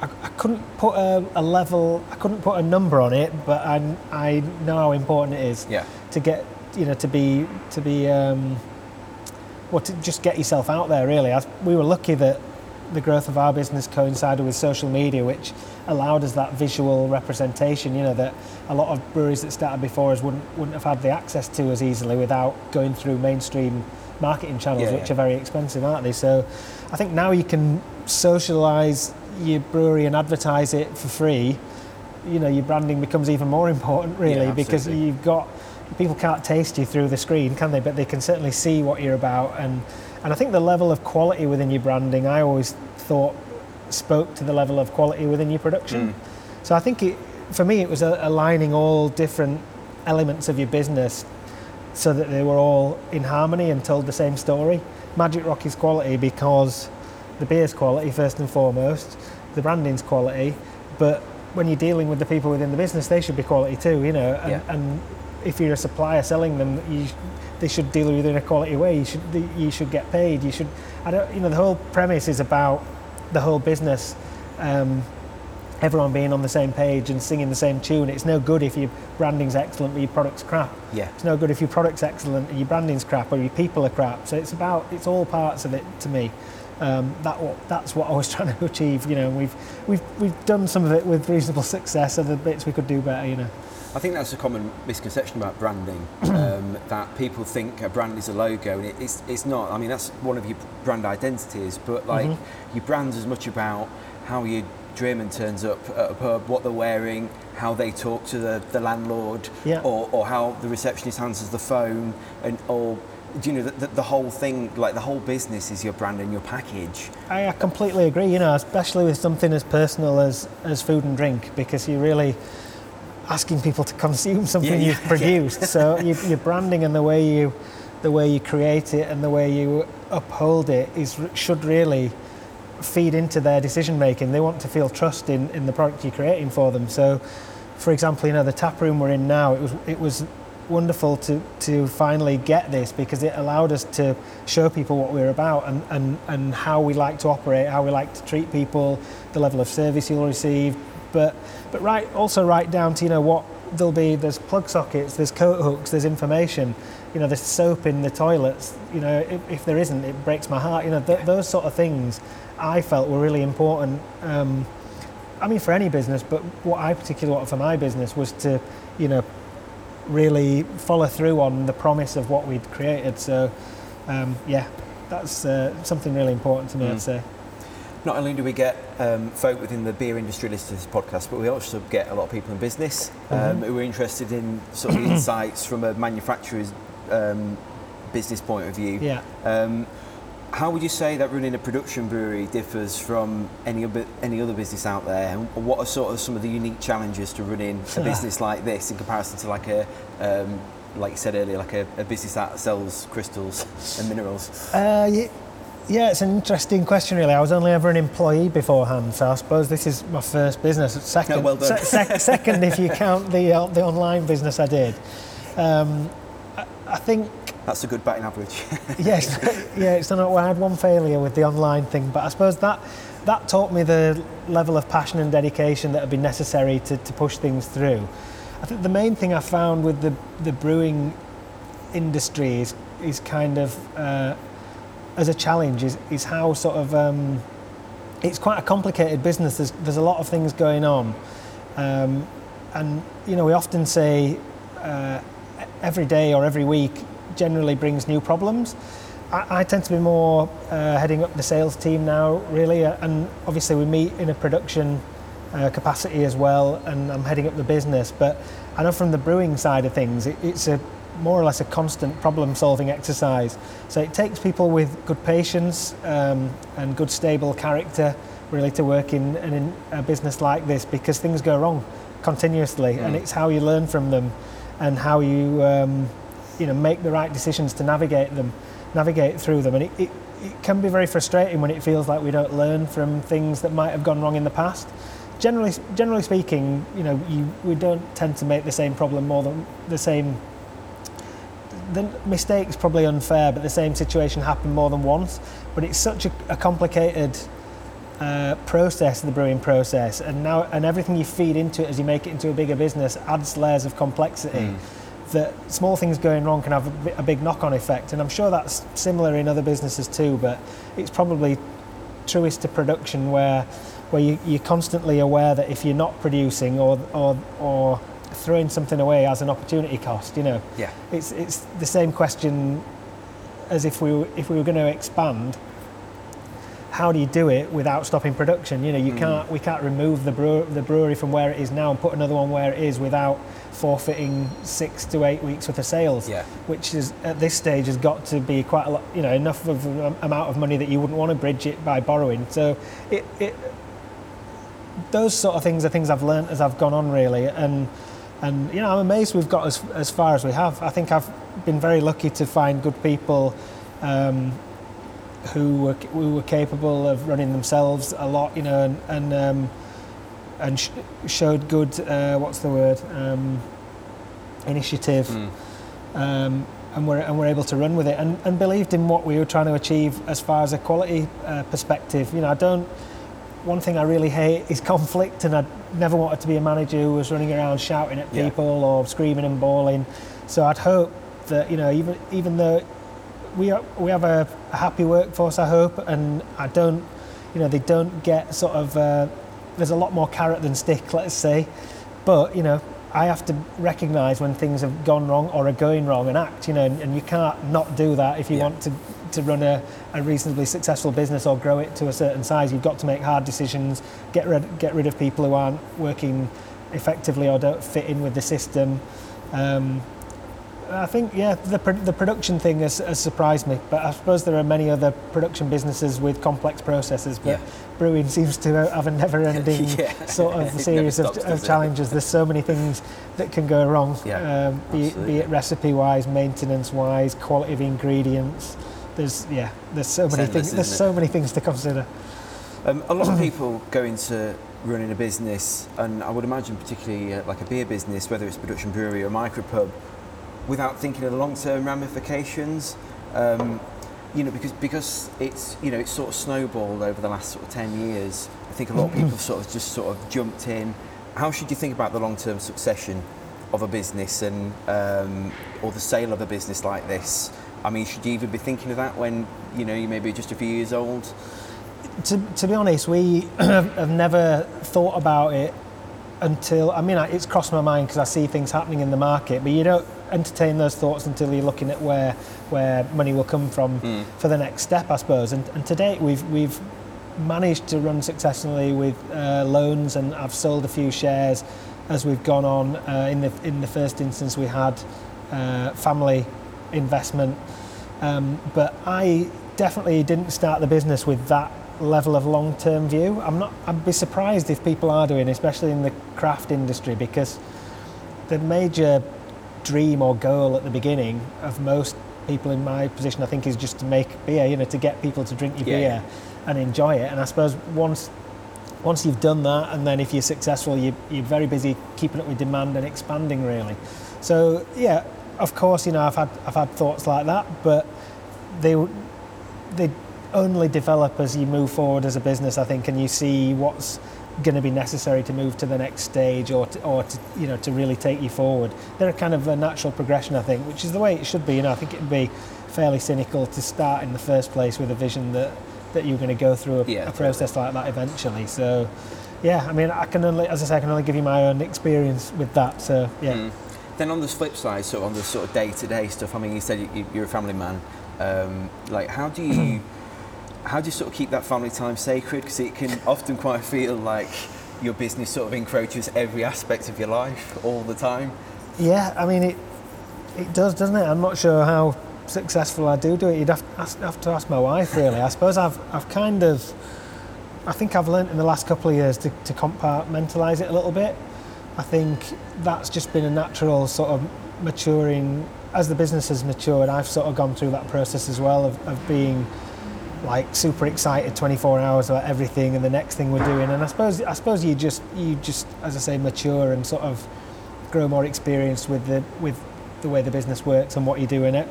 I, I couldn't put a, a level, I couldn't put a number on it, but I, I know how important it is Yeah. to get, you know, to be, to be, um, well, to just get yourself out there. Really, I, we were lucky that the growth of our business coincided with social media, which allowed us that visual representation. You know that a lot of breweries that started before us wouldn't wouldn't have had the access to as easily without going through mainstream marketing channels, Yeah, which yeah. are very expensive, aren't they? So, I think now you can socialise your brewery and advertise it for free. You know, your branding becomes even more important, really, Yeah, because you've got people can't taste you through the screen, can they? But they can certainly see what you're about, and and I think the level of quality within your branding, I always thought spoke to the level of quality within your production. Mm. So I think it, for me, it was a, aligning all different elements of your business so that they were all in harmony and told the same story. Magic Rock is quality because the beer's quality first and foremost, the branding's quality, but when you're dealing with the people within the business, they should be quality too, you know. And, Yeah. and if you're a supplier selling them, you, they should deal with you in a quality way. You should you should get paid. You should. I don't. You know, the whole premise is about the whole business. Um, everyone being on the same page and singing the same tune. It's no good if your branding's excellent but your product's crap. Yeah. It's no good if your product's excellent and your branding's crap or your people are crap. So it's about it's all parts of it to me. Um, that that's what I was trying to achieve. You know, we've we've we've done some of it with reasonable success. Other bits we could do better. You know. I think that's a common misconception about branding. um, that people think a brand is a logo, and it, it's it's not. I mean, that's one of your brand identities, but like Mm-hmm. your brand's as much about how your drayman turns up at a pub, what they're wearing, how they talk to the, the landlord, Yeah. or, or how the receptionist answers the phone, and or do you know the, the, the whole thing, like the whole business is your brand and your package. I I completely agree. You know, especially with something as personal as as food and drink, because you're really asking people to consume something Yeah, you've produced. So your, your branding and the way you the way you create it and the way you uphold it is should really feed into their decision making. They want to feel trust in, in the product you're creating for them. So, for example, you know the tap room we're in now. It was it was wonderful to to finally get this because it allowed us to show people what we're about and, and, and how we like to operate, how we like to treat people, the level of service you'll receive. But but right also right down to you know what there'll be there's plug sockets, there's coat hooks, there's information. You know, there's soap in the toilets. You know, if, if there isn't, it breaks my heart. You know, th- those sort of things I felt were really important. Um, I mean, for any business, but what I particularly wanted for my business was to, you know, really follow through on the promise of what we'd created. So, um, yeah, that's uh, something really important to me, I'd say. Not only do we get um, folk within the beer industry listening to this podcast, but we also get a lot of people in business um, who are interested in sort of insights from a manufacturer's um, business point of view. Yeah. Um, how would you say that running a production brewery differs from any other, any other business out there? And what are sort of some of the unique challenges to running a business like this in comparison to like a, um, like you said earlier, like a, a business that sells crystals and minerals? Uh, ye- yeah, it's an interesting question, really. I was only ever an employee beforehand, so I suppose this is my first business. Second, well done. se- sec- second if you count the uh, the online business I did. Um, I, I think That's a good batting average. yes, yeah, it's not. Well, I had one failure with the online thing, but I suppose that that taught me the level of passion and dedication that would be necessary to, to push things through. I think the main thing I found with the the brewing industry is is kind of uh, as a challenge is is how sort of um, it's quite a complicated business. There's there's a lot of things going on, um, and you know we often say uh, every day or every week generally brings new problems. I, tend to be more uh, heading up the sales team now, really, uh, and obviously we meet in a production uh, capacity as well, and I'm heading up the business. But I know from the brewing side of things, it, it's a more or less a constant problem-solving exercise. So it takes people with good patience um, and good stable character really to work in, in a business like this because things go wrong continuously, mm. and it's how you learn from them and how you um, you know make the right decisions to navigate them, navigate through them, and it, it, it can be very frustrating when it feels like we don't learn from things that might have gone wrong in the past. Generally, generally speaking, you know, you, we don't tend to make the same problem more than the same. The mistake's probably unfair, but the same situation happened more than once. But it's such a, a complicated uh, process, the brewing process, and now and everything you feed into it as you make it into a bigger business adds layers of complexity. Mm. That small things going wrong can have a, a big knock-on effect, and I'm sure that's similar in other businesses too. But it's probably truest to production where where you, you're constantly aware that if you're not producing or or or throwing something away as an opportunity cost, you know, yeah, it's it's the same question as if we were, if we were going to expand how do you do it without stopping production? You know, you mm. can't we can't remove the brewer, the brewery from where it is now and put another one where it is without forfeiting six to eight weeks worth of sales. Yeah. Which is at this stage has got to be quite a lot, you know, enough of an amount of money that you wouldn't want to bridge it by borrowing. So it, it those sort of things are things I've learned as I've gone on really and and you know I'm amazed we've got as, as far as we have. I think I've been very lucky to find good people um, who were, who were capable of running themselves a lot, you know, and and, um, and sh- showed good uh, what's the word um, initiative, mm. um, and were and were able to run with it and, and believed in what we were trying to achieve as far as a quality uh, perspective. You know, I don't. One thing I really hate is conflict, and I never wanted to be a manager who was running around shouting at people yeah. or screaming and bawling. So I'd hope that you know, even even though we are, we have a, happy workforce, I hope, and I don't, you know, they don't get sort of. Uh, there's a lot more carrot than stick, let's say, but you know, I have to recognise when things have gone wrong or are going wrong and act, you know, and, and you can't not do that if you yeah. want to to run a, a, reasonably successful business or grow it to a certain size. You've got to make hard decisions, get rid get rid of people who aren't working effectively or don't fit in with the system. Um, I think yeah, the the production thing has, has, surprised me, but I suppose there are many other production businesses with complex processes. But yeah. brewing seems to have a never-ending yeah. sort of series stops, of, of challenges. There's so many things that can go wrong, yeah, um, be, it, be, it, recipe-wise, maintenance-wise, quality of ingredients. There's yeah, there's so many things. There's so many things to consider. Um, a lot of people go into running a business, and I would imagine particularly uh, like a beer business, whether it's production brewery or micropub without thinking of the long-term ramifications. Um, you know, because because it's you know it's sort of snowballed over the last sort of ten years. I think a lot of people sort of just sort of jumped in. How should you think about the long-term succession of a business and um, or the sale of a business like this? I mean, should you even be thinking of that when you know you may be just a few years old? To, to be honest, we have never thought about it until I mean it's crossed my mind because I see things happening in the market, but you don't entertain those thoughts until you're looking at where where money will come from mm. for the next step, I suppose. And, and to date, we've we've managed to run successfully with uh, loans, and I've sold a few shares as we've gone on. Uh, in the in the first instance, we had uh, family investment, um, but I definitely didn't start the business with that level of long-term view. I'm not. I'd be surprised if people are doing, especially in the craft industry, because the major dream or goal at the beginning of most people in my position, I think, is just to make beer. You know, to get people to drink your yeah, beer yeah. and enjoy it. And I suppose once once you've done that, and then if you're successful, you, you're very busy keeping up with demand and expanding, really. So yeah, of course, you know, I've had I've had thoughts like that, but they they only develop as you move forward as a business, I think, and you see what's going to be necessary to move to the next stage or to, or to, you know to really take you forward. They're a kind of a natural progression, I think, which is the way it should be. You know, I think it'd be fairly cynical to start in the first place with a vision that that you're going to go through a, yeah, a process totally. like that eventually. So, yeah, I mean, I can only, as I say, I can only give you my own experience with that. So, yeah. Mm. Then on the flip side, so on the sort of day-to-day stuff. I mean, you said you're a family man. Um, like, how do you how do you sort of keep that family time sacred? Because it can often quite feel like your business sort of encroaches every aspect of your life all the time. Yeah, I mean it. It does, doesn't it? I'm not sure how successful I do do it. You'd have, have to ask my wife, really. I suppose I've, I've kind of, I think I've learned in the last couple of years to, to compartmentalise it a little bit. I think that's just been a natural sort of maturing. As the business has matured, I've sort of gone through that process as well of, of being like super excited 24 hours about everything and the next thing we're doing. And I suppose I suppose you just you just as I say mature and sort of grow more experienced with the with the way the business works and what you're doing. It,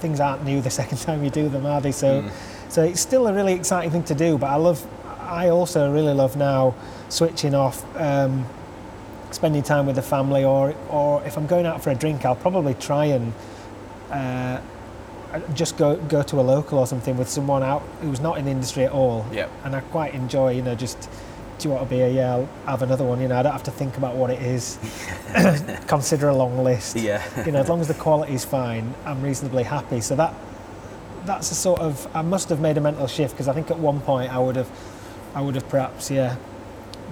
things aren't new the second time you do them, are they? So, mm. so it's still a really exciting thing to do. But I love, I also really love now switching off, um, spending time with the family, or or if I'm going out for a drink, I'll probably try and. Uh, just go go to a local or something with someone out who's not in the industry at all. Yeah. And I quite enjoy, you know, just do you want a beer? Yeah, I'll have another one. You know, I don't have to think about what it is. Consider a long list. Yeah. you know, as long as the quality is fine, I'm reasonably happy. So that that's a sort of I must have made a mental shift because I think at one point I would have I would have perhaps yeah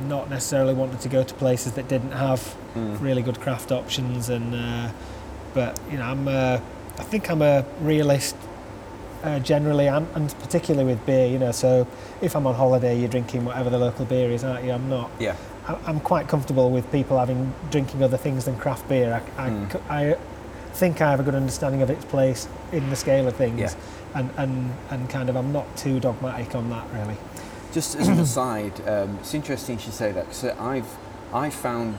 not necessarily wanted to go to places that didn't have mm. really good craft options and uh, but you know I'm uh, I think I'm a realist uh, generally, and, and, particularly with beer. You know, so if I'm on holiday, you're drinking whatever the local beer is, aren't you? I'm not. Yeah. I, am quite comfortable with people having drinking other things than craft beer. I, I, mm. I, think I have a good understanding of its place in the scale of things, yeah. and, and and kind of I'm not too dogmatic on that really. Just as an aside, um, it's interesting you say that because I've I found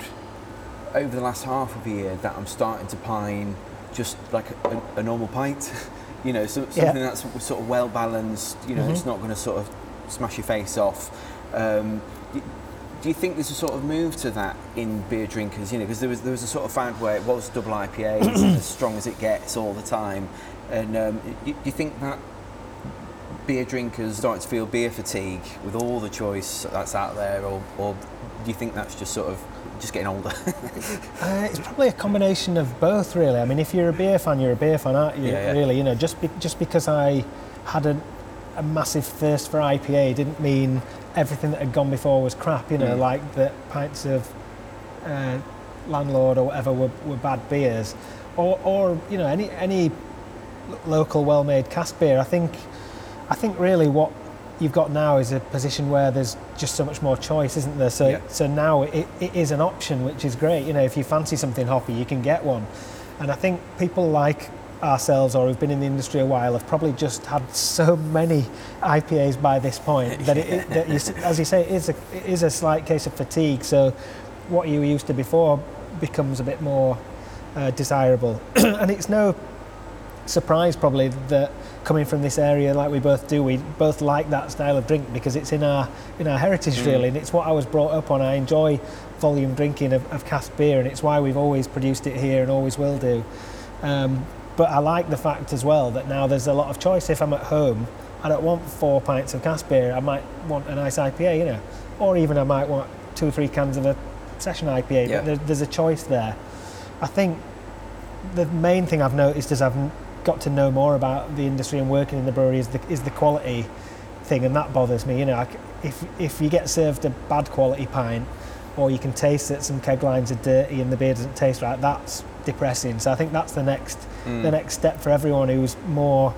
over the last half of a year that I'm starting to pine just like a, a normal pint. you know, so, something yeah. that's sort of well balanced. You know, mm-hmm. it's not going to sort of smash your face off. Um, do you think there's a sort of move to that in beer drinkers? You know, because there was there was a sort of fad where it was double IPA, as strong as it gets all the time, and um, do you think that beer drinkers starting to feel beer fatigue with all the choice that's out there, or, or do you think that's just sort of just getting older? uh, it's probably a combination of both, really. I mean, if you're a beer fan, you're a beer fan, aren't you? Yeah, yeah. Really, you know, just be, just because I had a, a, massive thirst for IPA didn't mean everything that had gone before was crap. You know, mm. like the pints of uh, landlord or whatever were, were bad beers, or, or you know, any any local well-made cask beer. I think, I think really what you've got now is a position where there's just so much more choice, isn't there? So, yeah. so now it, it is an option, which is great. You know, if you fancy something hoppy, you can get one. And I think people like ourselves or who've been in the industry a while have probably just had so many IPAs by this point that, it, it, that you, as you say, it is, a, it is a slight case of fatigue. So what you were used to before becomes a bit more uh, desirable. and it's no surprise probably that coming from this area like we both do, we both like that style of drink because it's in our in our heritage mm. really, and it's what I was brought up on. I enjoy volume drinking of, of cask beer, and it's why we've always produced it here and always will do. Um, but I like the fact as well that now there's a lot of choice. If I'm at home, I don't want four pints of cask beer. I might want a nice IPA, you know, or even I might want two or three cans of a session IPA. Yeah. But there, there's a choice there. I think the main thing I've noticed is I've got to know more about the industry and working in the brewery is the, is the quality thing, and that bothers me. You know, if if you get served a bad quality pint, or you can taste that some keg lines are dirty and the beer doesn't taste right, that's depressing. So I think that's the next mm. the next step for everyone who's more,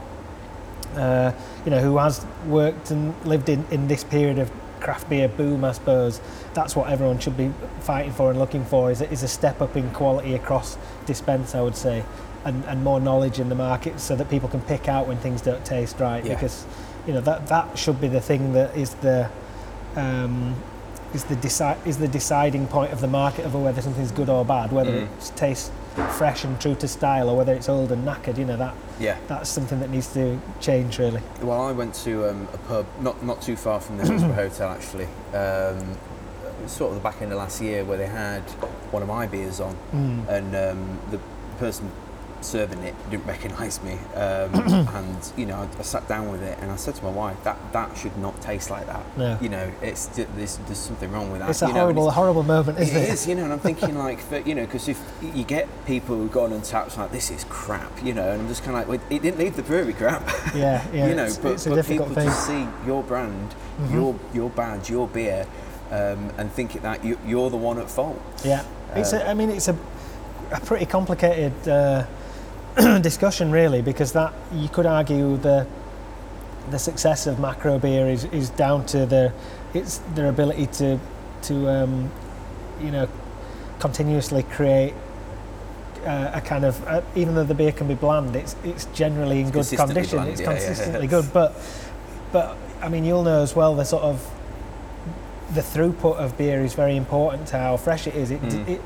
uh, you know, who has worked and lived in, in this period of craft beer boom, I suppose. That's what everyone should be fighting for and looking for is is a step up in quality across dispense, I would say and, and more knowledge in the market so that people can pick out when things don't taste right yeah. because you know that that should be the thing that is the um, is the deci- is the deciding point of the market of whether something's good or bad whether mm. it tastes fresh and true to style or whether it's old and knackered you know that yeah that's something that needs to change really well I went to um, a pub not not too far from the Hotel actually um, sort of the back end of last year where they had one of my beers on mm. and um, the person serving it didn't recognise me, um, and you know I, I, sat down with it and I said to my wife that that should not taste like that. No. You know, it's there's, there's something wrong with that. It's a you horrible, know, horrible moment, isn't it? It is, you know, and I'm thinking like, but, you know, because if you get people who go on and taps like this is crap, you know, and I'm just kind of like, well, it didn't leave the brewery crap. Yeah, yeah. you know, it's, but, it's but people thing. to see your brand, mm-hmm. your your badge, your beer um, and think that you, you're the one at fault. Yeah, it's. A, I mean, it's a, a pretty complicated uh, discussion, really, because that you could argue the the success of macro beer is, is down to their it's their ability to to um, you know continuously create uh, a kind of uh, even though the beer can be bland, it's it's generally in It's good condition. bland, it's yeah, consistently yeah. good, but but I mean you'll know as well the sort of the throughput of beer is very important to how fresh it is. It, Mm. it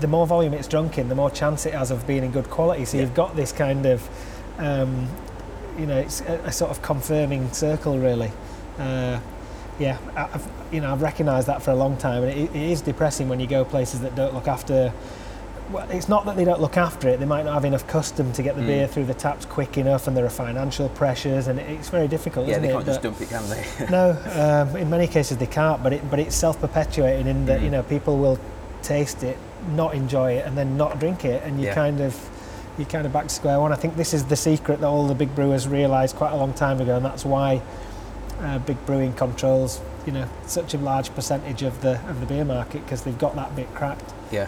the more volume it's drunk in, the more chance it has of being in good quality. So Yeah. you've got this kind of um, you know it's a, a sort of confirming circle really. Uh, yeah, I've, you know, I've recognised that for a long time, and it, it is depressing when you go places that don't look after. Well, it's not that they don't look after it; they might not have enough custom to get the Mm. beer through the taps quick enough, and there are financial pressures, and it's very difficult. Yeah, they can't just But- dump it, can they? no, um, in many cases they can't, but it but it's self-perpetuating in that Mm. you know people will taste it, not enjoy it, and then not drink it, and you Yeah. kind of you kind of back to square one. I think this is the secret that all the big brewers realised quite a long time ago, and that's why uh, big brewing controls you know such a large percentage of the of the beer market because they've got that bit cracked. yeah.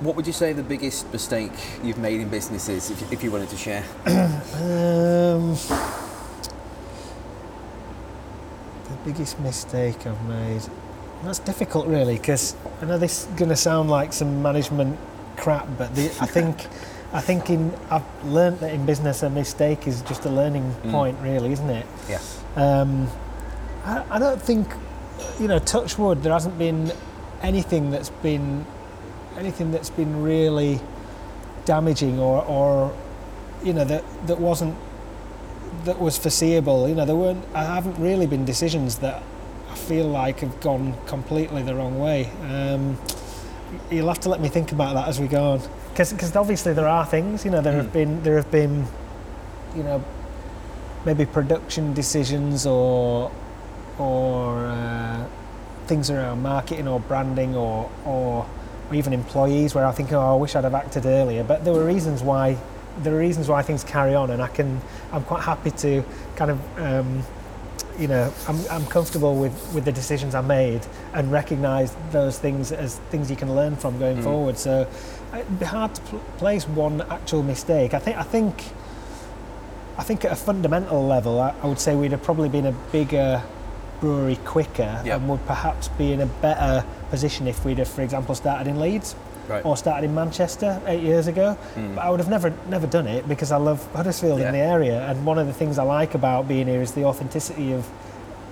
What would you say the biggest mistake you've made in business is, if, if you wanted to share? Um, the biggest mistake I've made. That's difficult, really, because I know this is going to sound like some management crap, but the, I think I think in I've learnt that in business a mistake is just a learning Mm. point, really, isn't it? Yeah. Um, I, I don't think, you know, touch wood, there hasn't been anything that's been anything that's been really damaging or, or you know, that, that wasn't that was foreseeable. You know, there weren't. I haven't really been decisions that I feel like have gone completely the wrong way. Um, you'll have to let me think about that as we go on, because obviously there are things. You know, there Mm. have been there have been, you know, maybe production decisions or or uh, things around marketing or branding or, or or even employees where I think, oh, I wish I'd have acted earlier. But there were reasons why there are reasons why things carry on, and I can I'm quite happy to kind of um, you know I'm, I'm comfortable with, with the decisions I made and recognise those things as things you can learn from going Mm. forward. So it'd be hard to pl- place one actual mistake. I think I think I think at a fundamental level, I, I would say we'd have probably been a bigger brewery quicker Yeah. and would perhaps be in a better position if we'd have, for example, started in Leeds Right. or started in Manchester eight years ago. Mm. But I would have never never done it because I love Huddersfield Yeah. in the area, and one of the things I like about being here is the authenticity of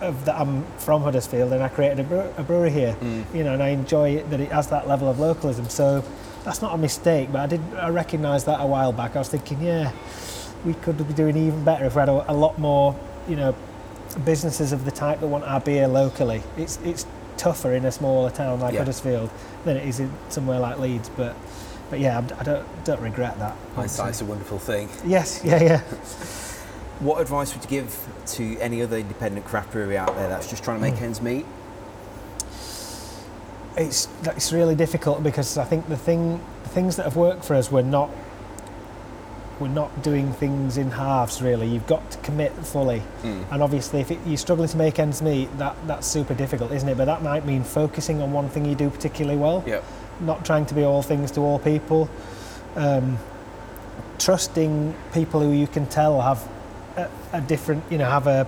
of that I'm from Huddersfield and I created a, brew, a brewery here. Mm. You know, and I enjoy it that it has that level of localism. So that's not a mistake, but I did I recognised that a while back. I was thinking, yeah, we could be doing even better if we had a, a lot more, you know, businesses of the type that want our beer locally. It's it's tougher in a smaller town like Yeah. Huddersfield than it is in somewhere like Leeds, but. But yeah, I'm- I don't don't regret that. Hindsight's a wonderful thing. Yes, yeah, yeah. What advice would you give to any other independent craft brewery out there that's just trying to make Mm. ends meet? It's it's really difficult because I think the thing the things that have worked for us we're not we're not doing things in halves really. You've got to commit fully. Mm. And obviously, if it, you're struggling to make ends meet, that, that's super difficult, isn't it? But that might mean focusing on one thing you do particularly well, Yep. not trying to be all things to all people, um, trusting people who you can tell have a, a different, you know, have a,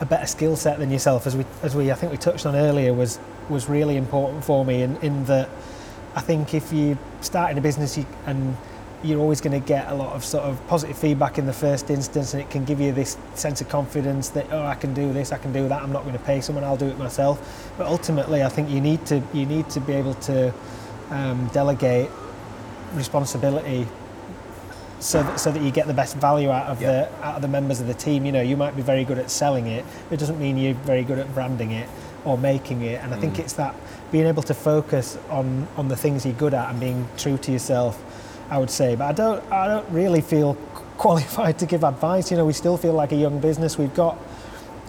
a better skill set than yourself. As we, as we, I think we touched on earlier, was was really important for me. In, in that, I think if you start in a business you, and you're always going to get a lot of sort of positive feedback in the first instance, and it can give you this sense of confidence that oh, I can do this, I can do that. I'm not going to pay someone, I'll do it myself. But ultimately, I think you need to you need to be able to um, delegate responsibility so that, so that you get the best value out of Yeah. the out of the members of the team. You know, you might be very good at selling it, but it doesn't mean you're very good at branding it or making it. And I think Mm. it's that being able to focus on on the things you're good at and being true to yourself. I would say, but I don't I don't really feel qualified to give advice. You know, we still feel like a young business. We've got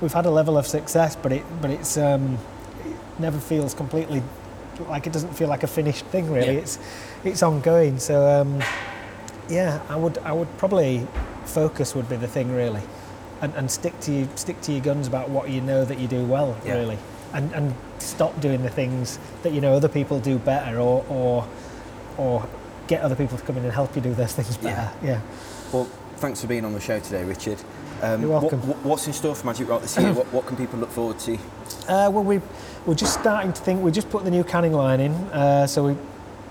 we've had a level of success, but it but it's um, it never feels completely like it doesn't feel like a finished thing. Really, Yeah. it's it's ongoing. So um, yeah, I would I would probably focus would be the thing really, and, and stick to you, stick to your guns about what you know that you do well. Yeah. Really, and, and stop doing the things that you know other people do better, or or or get other people to come in and help you do those things better. Yeah. Well, thanks for being on the show today, Richard. Um, You're welcome. What, what's in store for Magic Rock this year? what, what, can people look forward to? Uh, well, we we're just starting to think. We just put the new canning line in, uh, so we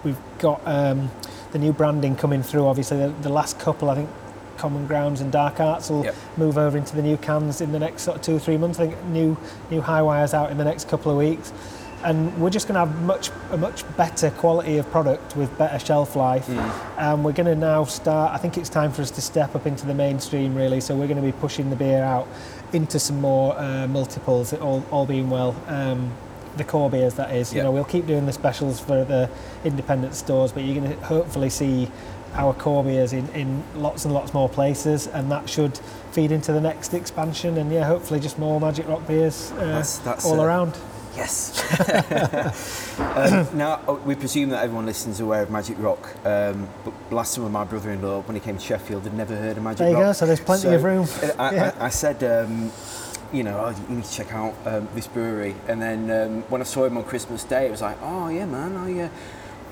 we've got um, the new branding coming through. Obviously, the, the, last couple, I think, Common Grounds and Dark Arts will yep. move over into the new cans in the next sort of two or three months. I think new new high wires out in the next couple of weeks and we're just going to have much a much better quality of product with better shelf life. Mm. And we're going to now start. I think it's time for us to step up into the mainstream really. So we're going to be pushing the beer out into some more uh, multiples. All, all being well. Um, the core beers that is. Yep. You know, we'll keep doing the specials for the independent stores, but you're going to hopefully see our core beers in, in lots and lots more places, and that should feed into the next expansion. And yeah, hopefully just more Magic Rock beers uh, that's, that's all around. Yes. um, now, oh, we presume that everyone listening is aware of Magic Rock, um, but last time my brother in law, when he came to Sheffield, had never heard of Magic Rock. There you go, so there's plenty so of room. I, yeah. I, I said, um, you know, oh, you need to check out um, this brewery. And then um, when I saw him on Christmas Day, it was like, oh, yeah, man, I. Uh,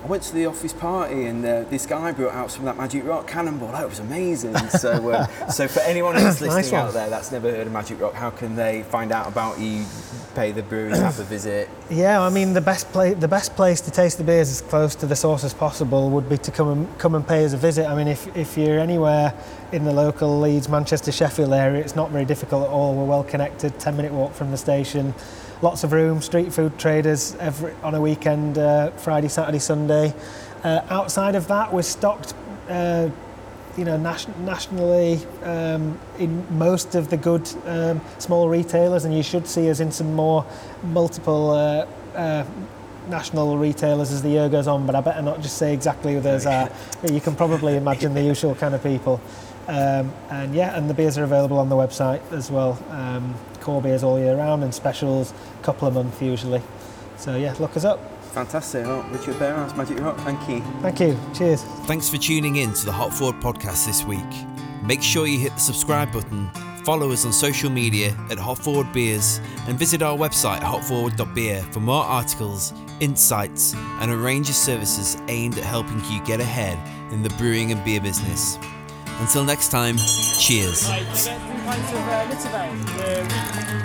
I went to the office party and uh, this guy brought out some of that Magic Rock Cannonball. That was amazing. so, uh, so for anyone who's listening nice out there that's never heard of Magic Rock, how can they find out about you? Pay the brewery have a visit. Yeah, I mean the best place the best place to taste the beers as close to the source as possible would be to come and come and pay us a visit. I mean, if if you're anywhere in the local Leeds, Manchester, Sheffield area, it's not very difficult at all. We're well connected, ten minute walk from the station lots of room, street food traders every, on a weekend, uh, Friday, Saturday, Sunday. Uh, outside of that, we're stocked, uh, you know, nation- nationally um, in most of the good um, small retailers, and you should see us in some more multiple uh, uh, national retailers as the year goes on. But I better not just say exactly who those are. You can probably imagine the usual kind of people. Um, and yeah, and the beers are available on the website as well. Um, core beers all year round and specials, a couple a month usually. So yeah, look us up. Fantastic. Well, Richard Burhouse, Magic Rock, thank you. Thank you. Cheers. Thanks for tuning in to the Hop Forward podcast this week. Make sure you hit the subscribe button, follow us on social media at Hop Forward Beers, and visit our website hopforward.beer for more articles, insights, and a range of services aimed at helping you get ahead in the brewing and beer business. Until next time, cheers pint of uh, Litivay, the